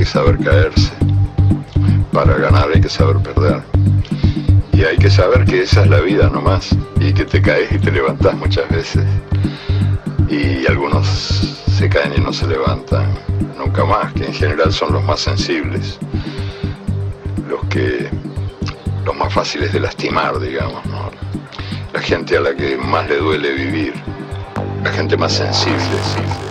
que saber caerse. Para ganar hay que saber perder. Y hay que saber que esa es la vida nomás. Y que te caes y te levantas muchas veces. Y algunos se caen y no se levantan nunca más, que en general son los más sensibles. Los que. los más fáciles de lastimar, digamos, ¿no? La gente a la que más le duele vivir. La gente más sensible.